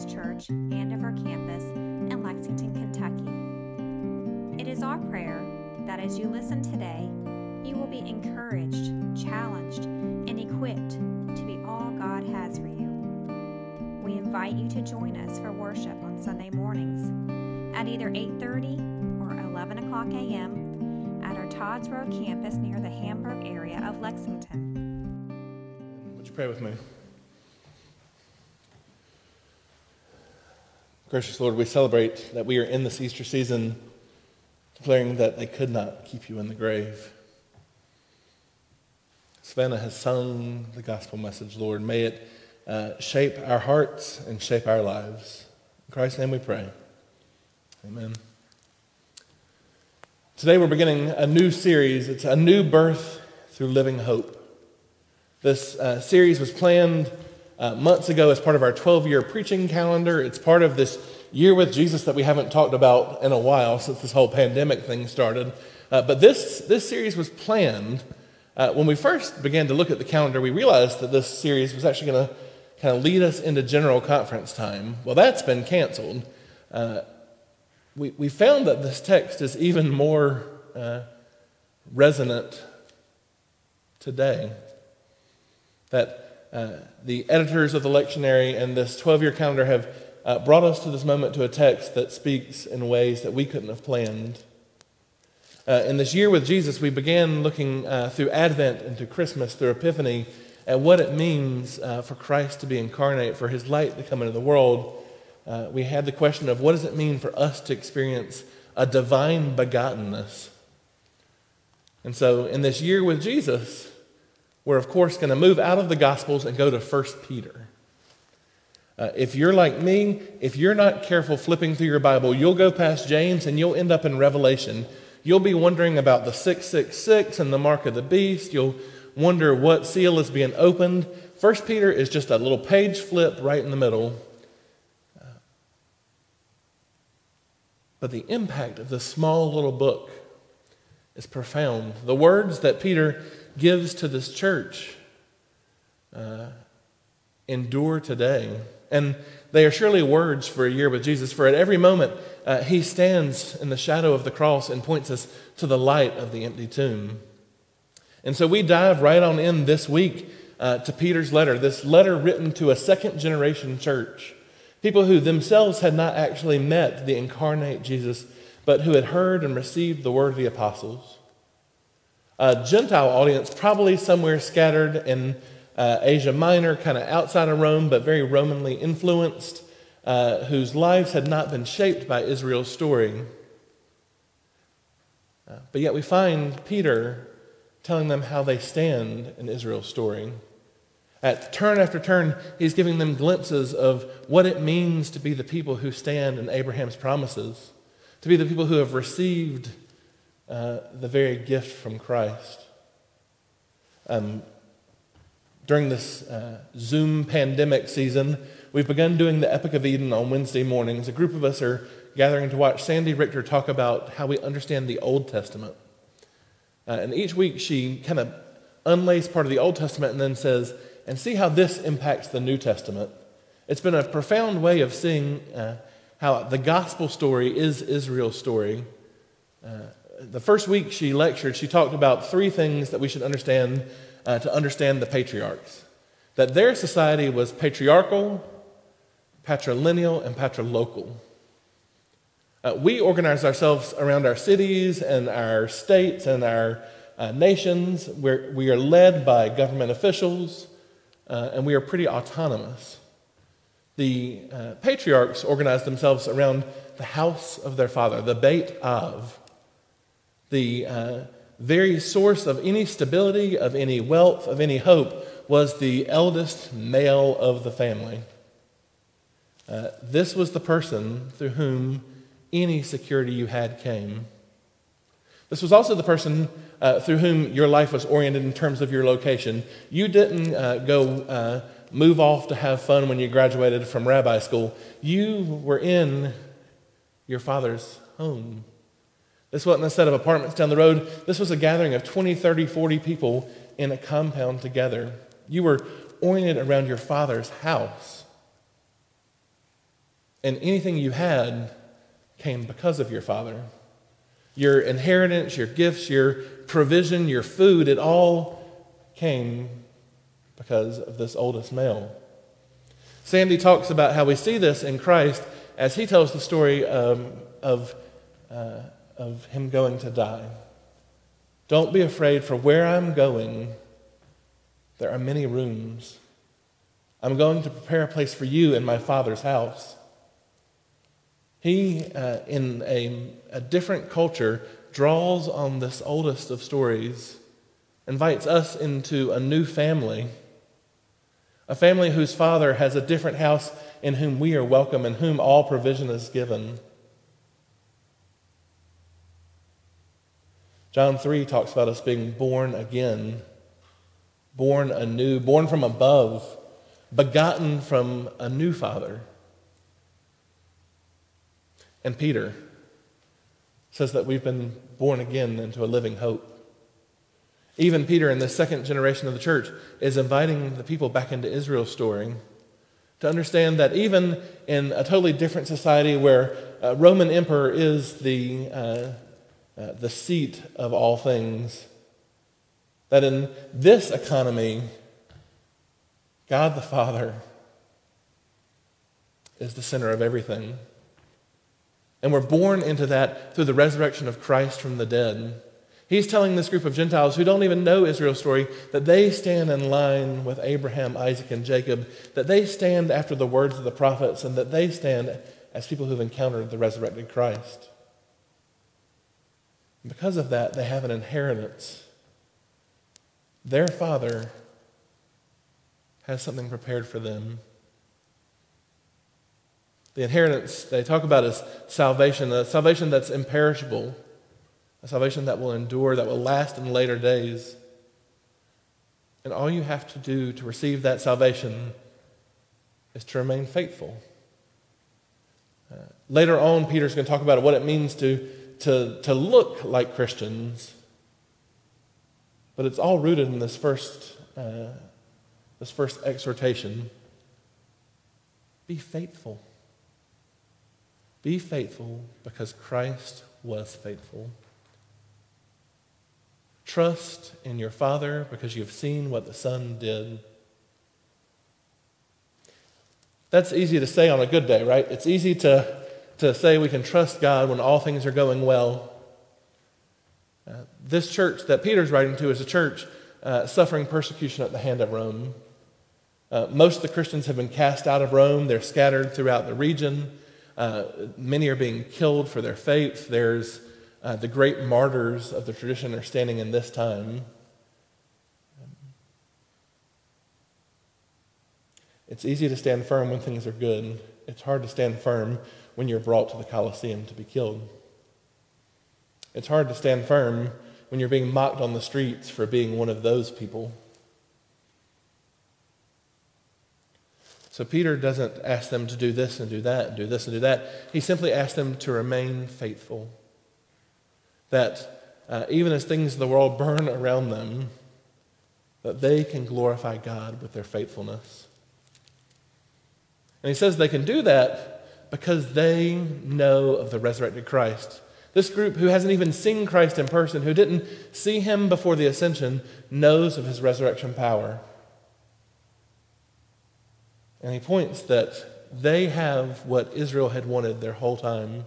Baptist Church and of our campus in Lexington, Kentucky. It is our prayer that as you listen today, you will be encouraged, challenged, and equipped to be all God has for you. We invite you to join us for worship on Sunday mornings at either 8:30 or 11 o'clock a.m. at our Todd's Road campus near the Hamburg area of Lexington. Would you pray with me? Gracious Lord, we celebrate that we are in this Easter season declaring that they could not keep you in the grave. Savannah has sung the gospel message, Lord. May it uh, shape our hearts and shape our lives. In Christ's name we pray. Amen. Today we're beginning a new series. It's a new birth through living hope. This uh, series was planned uh, months ago as part of our 12 year preaching calendar. It's part of this year with Jesus that we haven't talked about in a while since this whole pandemic thing started. Uh, but this, this series was planned. Uh, when we first began to look at the calendar, we realized that this series was actually going to kind of lead us into general conference time. Well, that's been canceled. Uh, we, we found that this text is even more uh, resonant today. That uh, the editors of the lectionary and this 12 year calendar have uh, brought us to this moment to a text that speaks in ways that we couldn't have planned. Uh, in this year with Jesus, we began looking uh, through Advent into Christmas, through Epiphany, at what it means uh, for Christ to be incarnate, for his light to come into the world. we had the question of what does it mean for us to experience a divine begottenness? And so, in this year with Jesus, we're, of course, going to move out of the Gospels and go to 1 Peter. Uh, if you're like me, if you're not careful flipping through your Bible, you'll go past James and you'll end up in Revelation. You'll be wondering about the 666 and the mark of the beast. You'll wonder what seal is being opened. 1 Peter is just a little page flip right in the middle. Uh, but the impact of this small little book is profound. The words that Peter gives to this church uh, endure today. And they are surely words for a year with Jesus, for at every moment uh, he stands in the shadow of the cross and points us to the light of the empty tomb. And so we dive right on in this week uh, to Peter's letter, this letter written to a second generation church, people who themselves had not actually met the incarnate Jesus, but who had heard and received the word of the apostles a Gentile audience, probably somewhere scattered in uh, Asia Minor, kind of outside of Rome, but very Romanly influenced, uh, whose lives had not been shaped by Israel's story. Uh, but yet we find Peter telling them how they stand in Israel's story. At turn after turn, he's giving them glimpses of what it means to be the people who stand in Abraham's promises, to be the people who have received uh, the very gift from Christ. Um, during this uh, Zoom pandemic season, we've begun doing the Epic of Eden on Wednesday mornings. A group of us are gathering to watch Sandy Richter talk about how we understand the Old Testament. Uh, and each week she kind of unlays part of the Old Testament and then says, and see how this impacts the New Testament. It's been a profound way of seeing uh, how the gospel story is Israel's story. Uh, the first week she lectured, she talked about three things that we should understand uh, to understand the patriarchs that their society was patriarchal, patrilineal, and patrilocal. Uh, we organize ourselves around our cities and our states and our uh, nations. We're, we are led by government officials, uh, and we are pretty autonomous. The uh, patriarchs organized themselves around the house of their father, the Beit Av the uh, very source of any stability, of any wealth, of any hope was the eldest male of the family. Uh, this was the person through whom any security you had came. This was also the person uh, through whom your life was oriented in terms of your location. You didn't uh, go uh, move off to have fun when you graduated from rabbi school. You were in your father's home. This wasn't a set of apartments down the road. This was a gathering of 20, 30, 40 people in a compound together. You were oriented around your father's house. And anything you had came because of your father. Your inheritance, your gifts, your provision, your food, it all came because of this oldest male. Sandy talks about how we see this in Christ as he tells the story um, of, uh, of him going to die. Don't be afraid, for where I'm going, there are many rooms. I'm going to prepare a place for you in my Father's house. He, uh, in a, a different culture, draws on this oldest of stories, invites us into a new family, a family whose father has a different house in whom we are welcome and whom all provision is given. John 3 talks about us being born again, born anew, born from above, begotten from a new father. And Peter says that we've been born again into a living hope. Even Peter, in the second generation of the church, is inviting the people back into Israel's story to understand that even in a totally different society where a Roman emperor is the uh, uh, the seat of all things. That in this economy, God the Father is the center of everything. And we're born into that through the resurrection of Christ from the dead. He's telling this group of Gentiles who don't even know Israel's story that they stand in line with Abraham, Isaac, and Jacob, that they stand after the words of the prophets, and that they stand as people who've encountered the resurrected Christ. Because of that, they have an inheritance. Their father has something prepared for them. The inheritance they talk about is salvation, a salvation that's imperishable, a salvation that will endure, that will last in later days. And all you have to do to receive that salvation is to remain faithful. Uh, later on, Peter's going to talk about what it means to to, to look like Christians, but it's all rooted in this first, uh, this first exhortation. Be faithful. Be faithful because Christ was faithful. Trust in your Father because you've seen what the Son did. That's easy to say on a good day, right? It's easy to to say we can trust God when all things are going well. Uh, this church that Peter's writing to is a church uh, suffering persecution at the hand of Rome. Uh, most of the Christians have been cast out of Rome. They're scattered throughout the region. Uh, many are being killed for their faith. There's uh, the great martyrs of the tradition are standing in this time. It's easy to stand firm when things are good. It's hard to stand firm when you're brought to the Colosseum to be killed. It's hard to stand firm when you're being mocked on the streets for being one of those people. So Peter doesn't ask them to do this and do that and do this and do that. He simply asks them to remain faithful. That uh, even as things in the world burn around them, that they can glorify God with their faithfulness. And he says they can do that because they know of the resurrected Christ. This group, who hasn't even seen Christ in person, who didn't see him before the ascension, knows of his resurrection power. And he points that they have what Israel had wanted their whole time.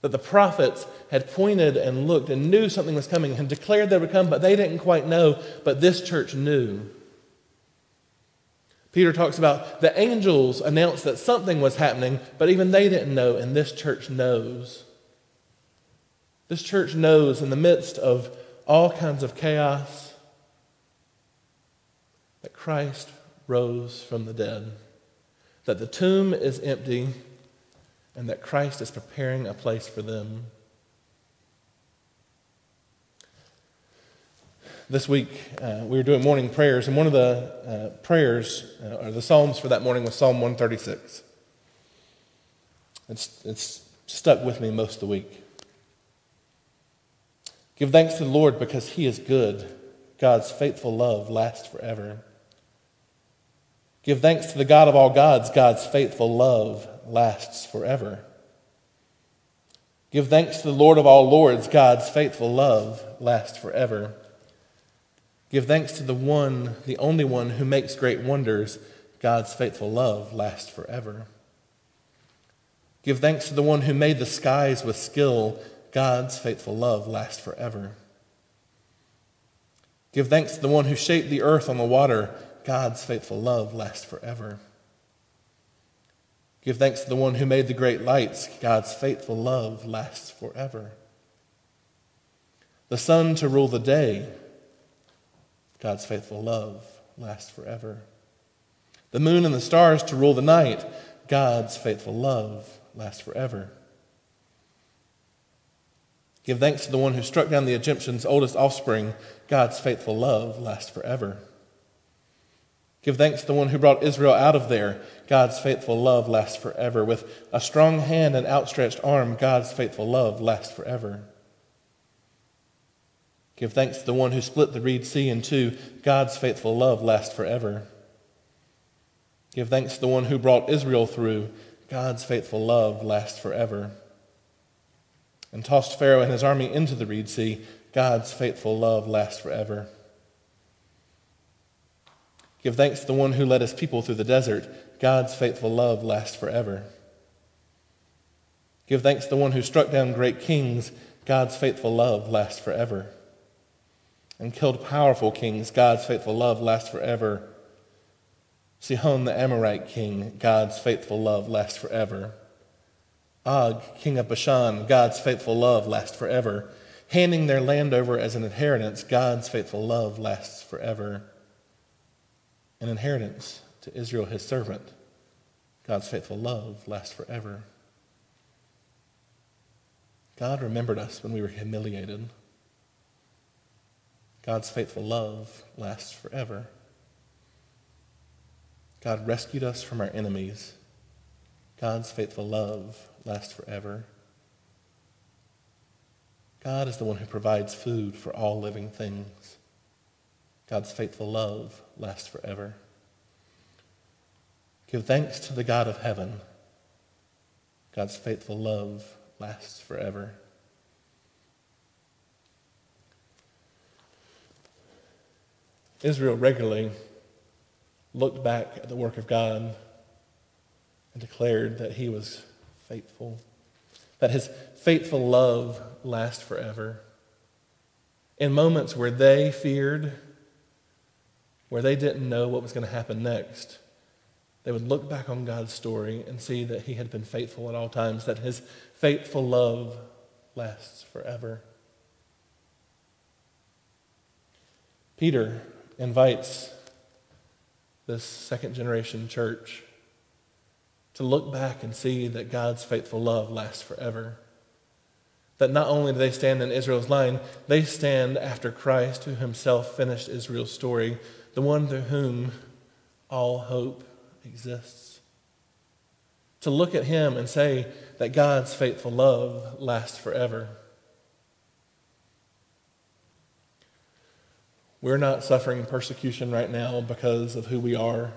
That the prophets had pointed and looked and knew something was coming and declared they would come, but they didn't quite know, but this church knew. Peter talks about the angels announced that something was happening, but even they didn't know, and this church knows. This church knows in the midst of all kinds of chaos that Christ rose from the dead, that the tomb is empty, and that Christ is preparing a place for them. This week uh, we were doing morning prayers, and one of the uh, prayers, uh, or the Psalms for that morning, was Psalm 136. It's, it's stuck with me most of the week. Give thanks to the Lord because he is good. God's faithful love lasts forever. Give thanks to the God of all gods. God's faithful love lasts forever. Give thanks to the Lord of all lords. God's faithful love lasts forever. Give thanks to the one, the only one who makes great wonders. God's faithful love lasts forever. Give thanks to the one who made the skies with skill. God's faithful love lasts forever. Give thanks to the one who shaped the earth on the water. God's faithful love lasts forever. Give thanks to the one who made the great lights. God's faithful love lasts forever. The sun to rule the day. God's faithful love lasts forever. The moon and the stars to rule the night. God's faithful love lasts forever. Give thanks to the one who struck down the Egyptians' oldest offspring. God's faithful love lasts forever. Give thanks to the one who brought Israel out of there. God's faithful love lasts forever. With a strong hand and outstretched arm, God's faithful love lasts forever. Give thanks to the one who split the Reed Sea in two. God's faithful love lasts forever. Give thanks to the one who brought Israel through. God's faithful love lasts forever. And tossed Pharaoh and his army into the Reed Sea. God's faithful love lasts forever. Give thanks to the one who led his people through the desert. God's faithful love lasts forever. Give thanks to the one who struck down great kings. God's faithful love lasts forever. And killed powerful kings. God's faithful love lasts forever. Sihon the Amorite king. God's faithful love lasts forever. Og, king of Bashan. God's faithful love lasts forever. Handing their land over as an inheritance. God's faithful love lasts forever an inheritance to Israel, his servant. God's faithful love lasts forever. God remembered us when we were humiliated. God's faithful love lasts forever. God rescued us from our enemies. God's faithful love lasts forever. God is the one who provides food for all living things. God's faithful love lasts forever. Give thanks to the God of heaven. God's faithful love lasts forever. Israel regularly looked back at the work of God and declared that he was faithful, that his faithful love lasts forever. In moments where they feared where they didn't know what was going to happen next, they would look back on God's story and see that He had been faithful at all times, that His faithful love lasts forever. Peter invites this second generation church to look back and see that God's faithful love lasts forever. That not only do they stand in Israel's line, they stand after Christ, who himself finished Israel's story the one through whom all hope exists. To look at him and say that God's faithful love lasts forever. We're not suffering persecution right now because of who we are.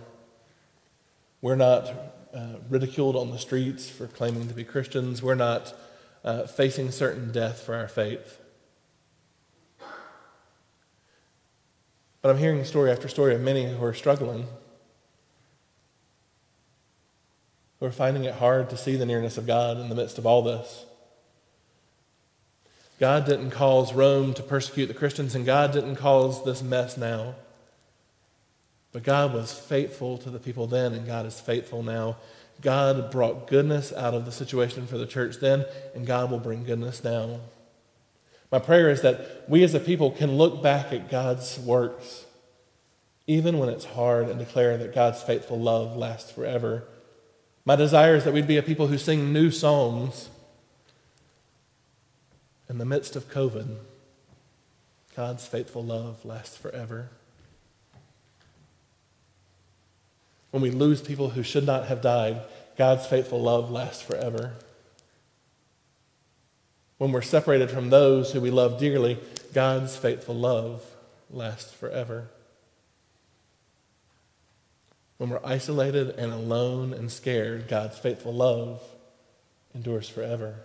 We're not uh, ridiculed on the streets for claiming to be Christians. We're not uh, facing certain death for our faith. But I'm hearing story after story of many who are struggling, who are finding it hard to see the nearness of God in the midst of all this. God didn't cause Rome to persecute the Christians, and God didn't cause this mess now. But God was faithful to the people then, and God is faithful now. God brought goodness out of the situation for the church then, and God will bring goodness now. My prayer is that we as a people can look back at God's works, even when it's hard, and declare that God's faithful love lasts forever. My desire is that we'd be a people who sing new songs in the midst of COVID. God's faithful love lasts forever. When we lose people who should not have died, God's faithful love lasts forever when we're separated from those who we love dearly, God's faithful love lasts forever. when we're isolated and alone and scared, God's faithful love endures forever.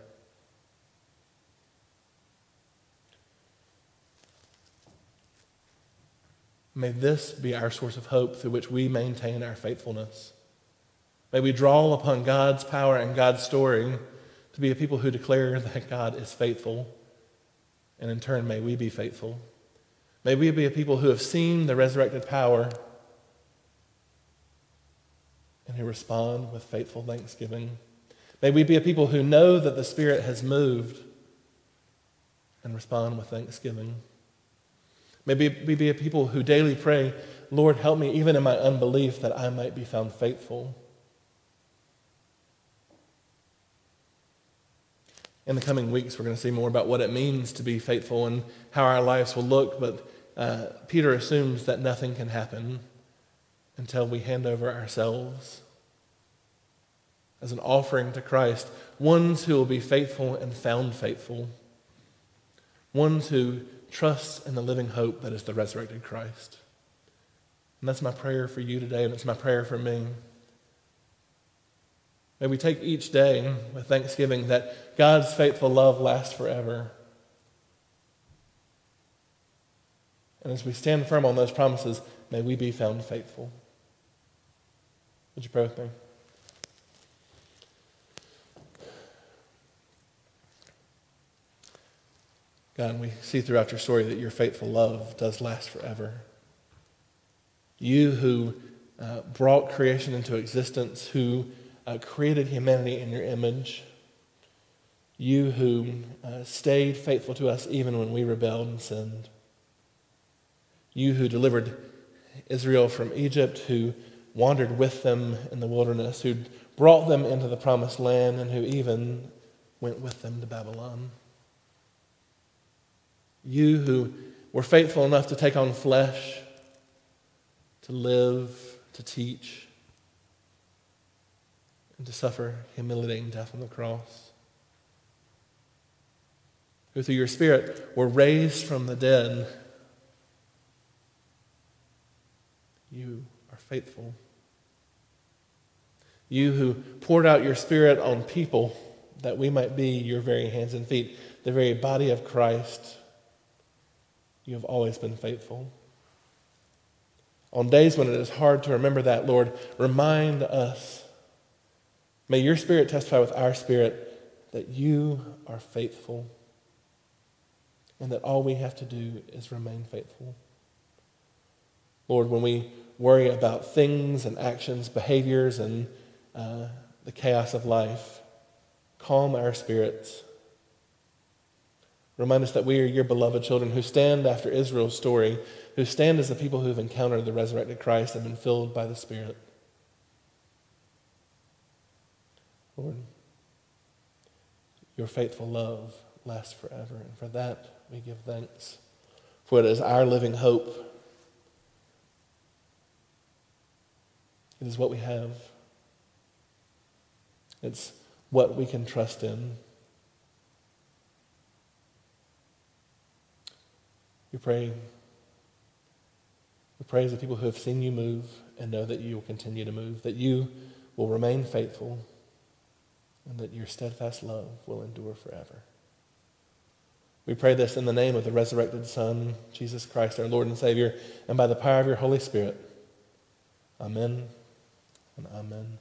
May this be our source of hope through which we maintain our faithfulness. May we draw upon God's power and God's story to be a people who declare that God is faithful. And in turn, may we be faithful. May we be a people who have seen the resurrected power and who respond with faithful thanksgiving. May we be a people who know that the Spirit has moved and respond with thanksgiving. May we be a people who daily pray, Lord, help me even in my unbelief that I might be found faithful. In the coming weeks, we're going to see more about what it means to be faithful and how our lives will look, but uh, Peter assumes that nothing can happen until we hand over ourselves as an offering to Christ, ones who will be faithful and found faithful, ones who trust in the living hope that is the resurrected Christ. And that's my prayer for you today, and it's my prayer for me. May we take each day with thanksgiving that God's faithful love lasts forever. And as we stand firm on those promises, may we be found faithful. Would you pray with me? God, we see throughout your story that your faithful love does last forever. You who uh, brought creation into existence, who uh, created humanity in your image, you who uh, stayed faithful to us even when we rebelled and sinned, you who delivered Israel from Egypt, who wandered with them in the wilderness, who brought them into the promised land, and who even went with them to Babylon. You who were faithful enough to take on flesh, to live, to teach, and to suffer humiliating death on the cross. Who through your Spirit were raised from the dead. You are faithful. You who poured out your Spirit on people that we might be your very hands and feet, the very body of Christ you have always been faithful. On days when it is hard to remember that, Lord, remind us. May your spirit testify with our spirit that you are faithful and that all we have to do is remain faithful. Lord, when we worry about things and actions, behaviors, and uh, the chaos of life, calm our spirits Remind us that we are your beloved children who stand after Israel's story, who stand as the people who have encountered the resurrected Christ and been filled by the Spirit. Lord, your faithful love lasts forever, and for that we give thanks. For it is our living hope. It is what we have. It's what we can trust in. We pray. We pray as the people who have seen you move and know that you will continue to move, that you will remain faithful, and that your steadfast love will endure forever. We pray this in the name of the resurrected Son, Jesus Christ, our Lord and Savior, and by the power of your Holy Spirit. Amen and amen.